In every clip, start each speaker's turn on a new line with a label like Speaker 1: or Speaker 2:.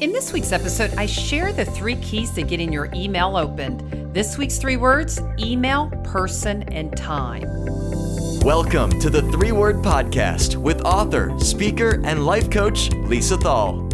Speaker 1: In this week's episode, I share the three keys to getting your email opened. This week's three words email, person, and time.
Speaker 2: Welcome to the Three Word Podcast with author, speaker, and life coach Lisa Thal.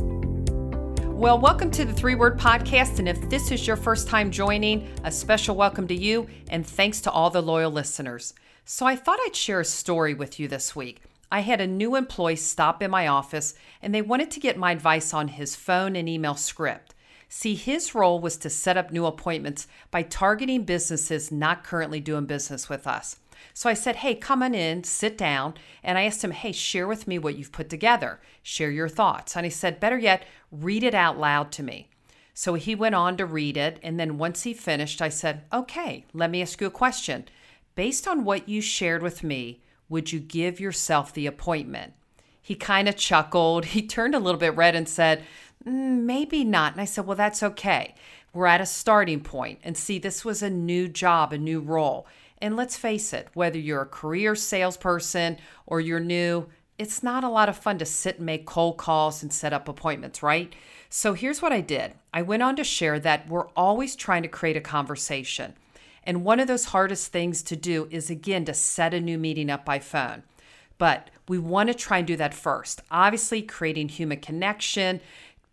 Speaker 1: Well, welcome to the Three Word Podcast. And if this is your first time joining, a special welcome to you and thanks to all the loyal listeners. So, I thought I'd share a story with you this week. I had a new employee stop in my office and they wanted to get my advice on his phone and email script. See, his role was to set up new appointments by targeting businesses not currently doing business with us. So I said, Hey, come on in, sit down. And I asked him, Hey, share with me what you've put together, share your thoughts. And he said, Better yet, read it out loud to me. So he went on to read it. And then once he finished, I said, Okay, let me ask you a question. Based on what you shared with me, would you give yourself the appointment? He kind of chuckled. He turned a little bit red and said, mm, Maybe not. And I said, Well, that's okay. We're at a starting point. And see, this was a new job, a new role. And let's face it, whether you're a career salesperson or you're new, it's not a lot of fun to sit and make cold calls and set up appointments, right? So here's what I did I went on to share that we're always trying to create a conversation. And one of those hardest things to do is, again, to set a new meeting up by phone. But we want to try and do that first. Obviously, creating human connection,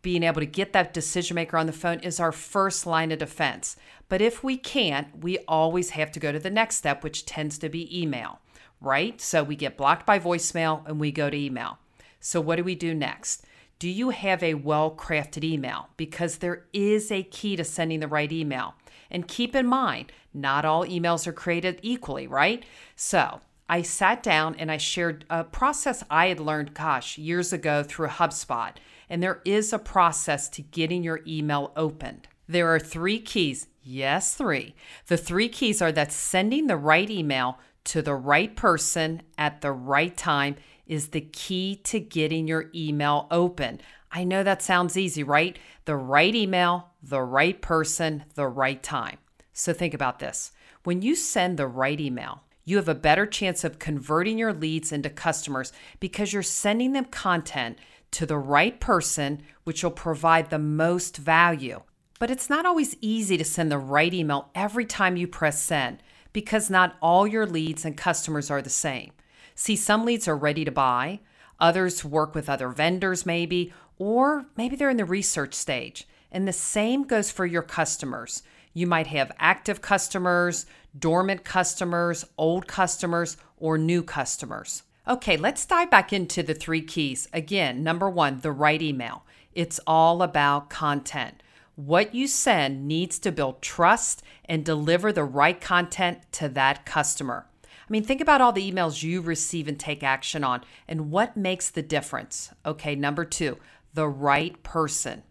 Speaker 1: being able to get that decision maker on the phone is our first line of defense. But if we can't, we always have to go to the next step, which tends to be email, right? So we get blocked by voicemail and we go to email. So, what do we do next? Do you have a well crafted email? Because there is a key to sending the right email. And keep in mind, not all emails are created equally, right? So I sat down and I shared a process I had learned, gosh, years ago through HubSpot. And there is a process to getting your email opened. There are three keys. Yes, three. The three keys are that sending the right email to the right person at the right time is the key to getting your email open. I know that sounds easy, right? The right email, the right person, the right time. So think about this. When you send the right email, you have a better chance of converting your leads into customers because you're sending them content to the right person, which will provide the most value. But it's not always easy to send the right email every time you press send because not all your leads and customers are the same. See, some leads are ready to buy, others work with other vendors, maybe, or maybe they're in the research stage. And the same goes for your customers. You might have active customers, dormant customers, old customers, or new customers. Okay, let's dive back into the three keys. Again, number one, the right email. It's all about content. What you send needs to build trust and deliver the right content to that customer. I mean, think about all the emails you receive and take action on and what makes the difference. Okay, number two, the right person.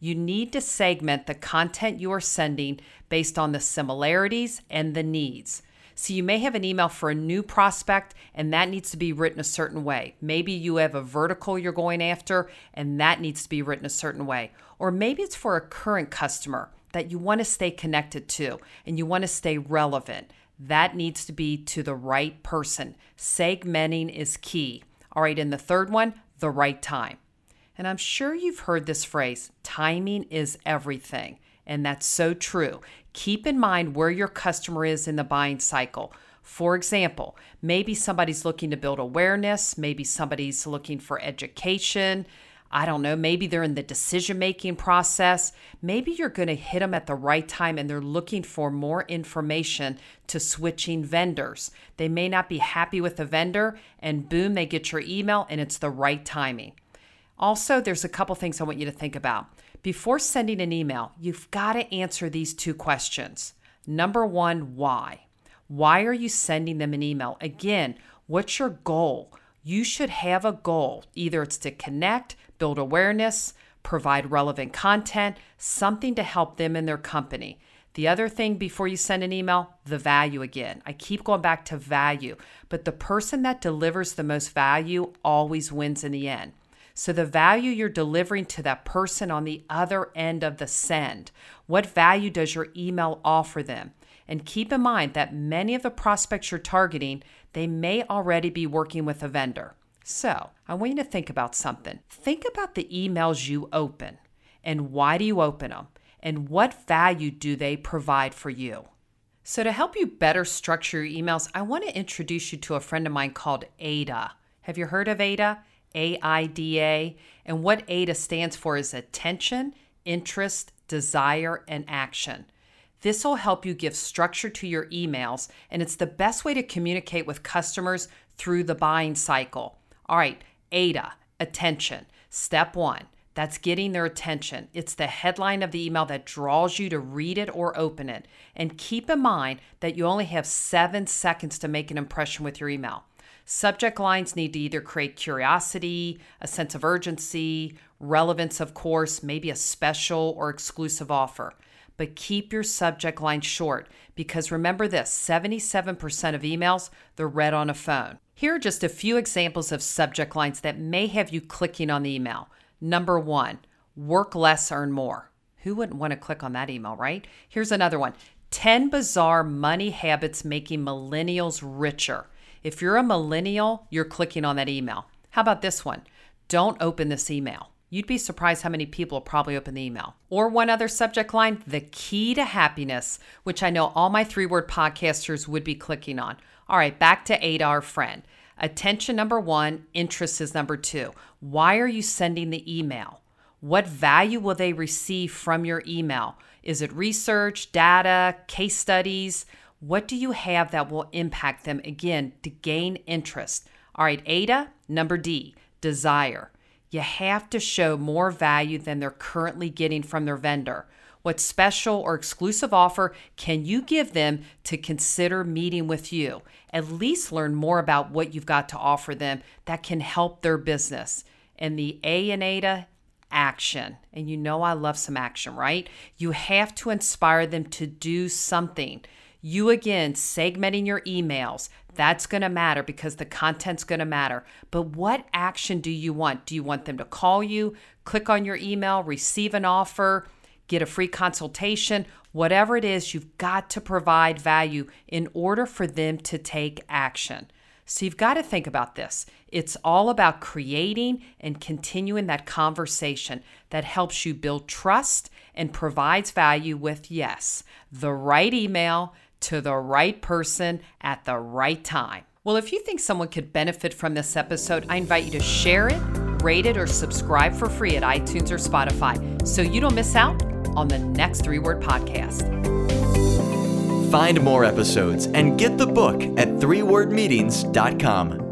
Speaker 1: You need to segment the content you are sending based on the similarities and the needs. So you may have an email for a new prospect and that needs to be written a certain way. Maybe you have a vertical you're going after and that needs to be written a certain way. Or maybe it's for a current customer that you want to stay connected to and you want to stay relevant. That needs to be to the right person. Segmenting is key. All right, and the third one, the right time. And I'm sure you've heard this phrase timing is everything. And that's so true. Keep in mind where your customer is in the buying cycle. For example, maybe somebody's looking to build awareness, maybe somebody's looking for education. I don't know, maybe they're in the decision making process. Maybe you're going to hit them at the right time and they're looking for more information to switching vendors. They may not be happy with the vendor, and boom, they get your email and it's the right timing. Also, there's a couple things I want you to think about. Before sending an email, you've got to answer these two questions. Number one, why? Why are you sending them an email? Again, what's your goal? You should have a goal. Either it's to connect, build awareness, provide relevant content, something to help them in their company. The other thing before you send an email, the value again. I keep going back to value, but the person that delivers the most value always wins in the end. So, the value you're delivering to that person on the other end of the send, what value does your email offer them? And keep in mind that many of the prospects you're targeting, they may already be working with a vendor. So, I want you to think about something. Think about the emails you open And why do you open them? And what value do they provide for you? So, to help you better structure your emails, I want to introduce you to a friend of mine called AIDA. Have you heard of AIDA? A I D A. And what AIDA stands for is attention, interest, desire, and action. This will help you give structure to your emails, and it's the best way to communicate with customers through the buying cycle. All right, AIDA, attention. Step one, that's getting their attention. It's the headline of the email that draws you to read it or open it. And keep in mind that you only have seven seconds to make an impression with your email. Subject lines need to either create curiosity, a sense of urgency, relevance, of course, maybe a special or exclusive offer. But keep your subject line short because remember this 77% of emails, they're read on a phone. Here are just a few examples of subject lines that may have you clicking on the email. Number one, work less, earn more. Who wouldn't want to click on that email, right? Here's another one 10 bizarre money habits making millennials richer. If you're a millennial, you're clicking on that email. How about this one? Don't open this email. You'd be surprised how many people probably open the email. Or one other subject line, the key to happiness, which I know all my three word podcasters would be clicking on. All right, back to AIDA, our friend. Attention number one, interest is number two. Why are you sending the email? What value will they receive from your email? Is it research, data, case studies? What do you have that will impact them again to gain interest? All right, AIDA, number D, desire. You have to show more value than they're currently getting from their vendor. What special or exclusive offer can you give them to consider meeting with you? At least learn more about what you've got to offer them that can help their business. And the A in AIDA, action. And you know I love some action, right? You have to inspire them to do something. You again segmenting your emails. That's going to matter because the content's going to matter. But what action do you want? Do you want them to call you, click on your email, receive an offer, get a free consultation? Whatever it is, you've got to provide value in order for them to take action. So you've got to think about this. It's all about creating and continuing that conversation that helps you build trust and provides value with, yes, the right email to the right person at the right time. Well, if you think someone could benefit from this episode, I invite you to share it, rate it, or subscribe for free at iTunes or Spotify so you don't miss out on the next three word podcast.
Speaker 2: Find more episodes and get the book at threewordmeetings.com.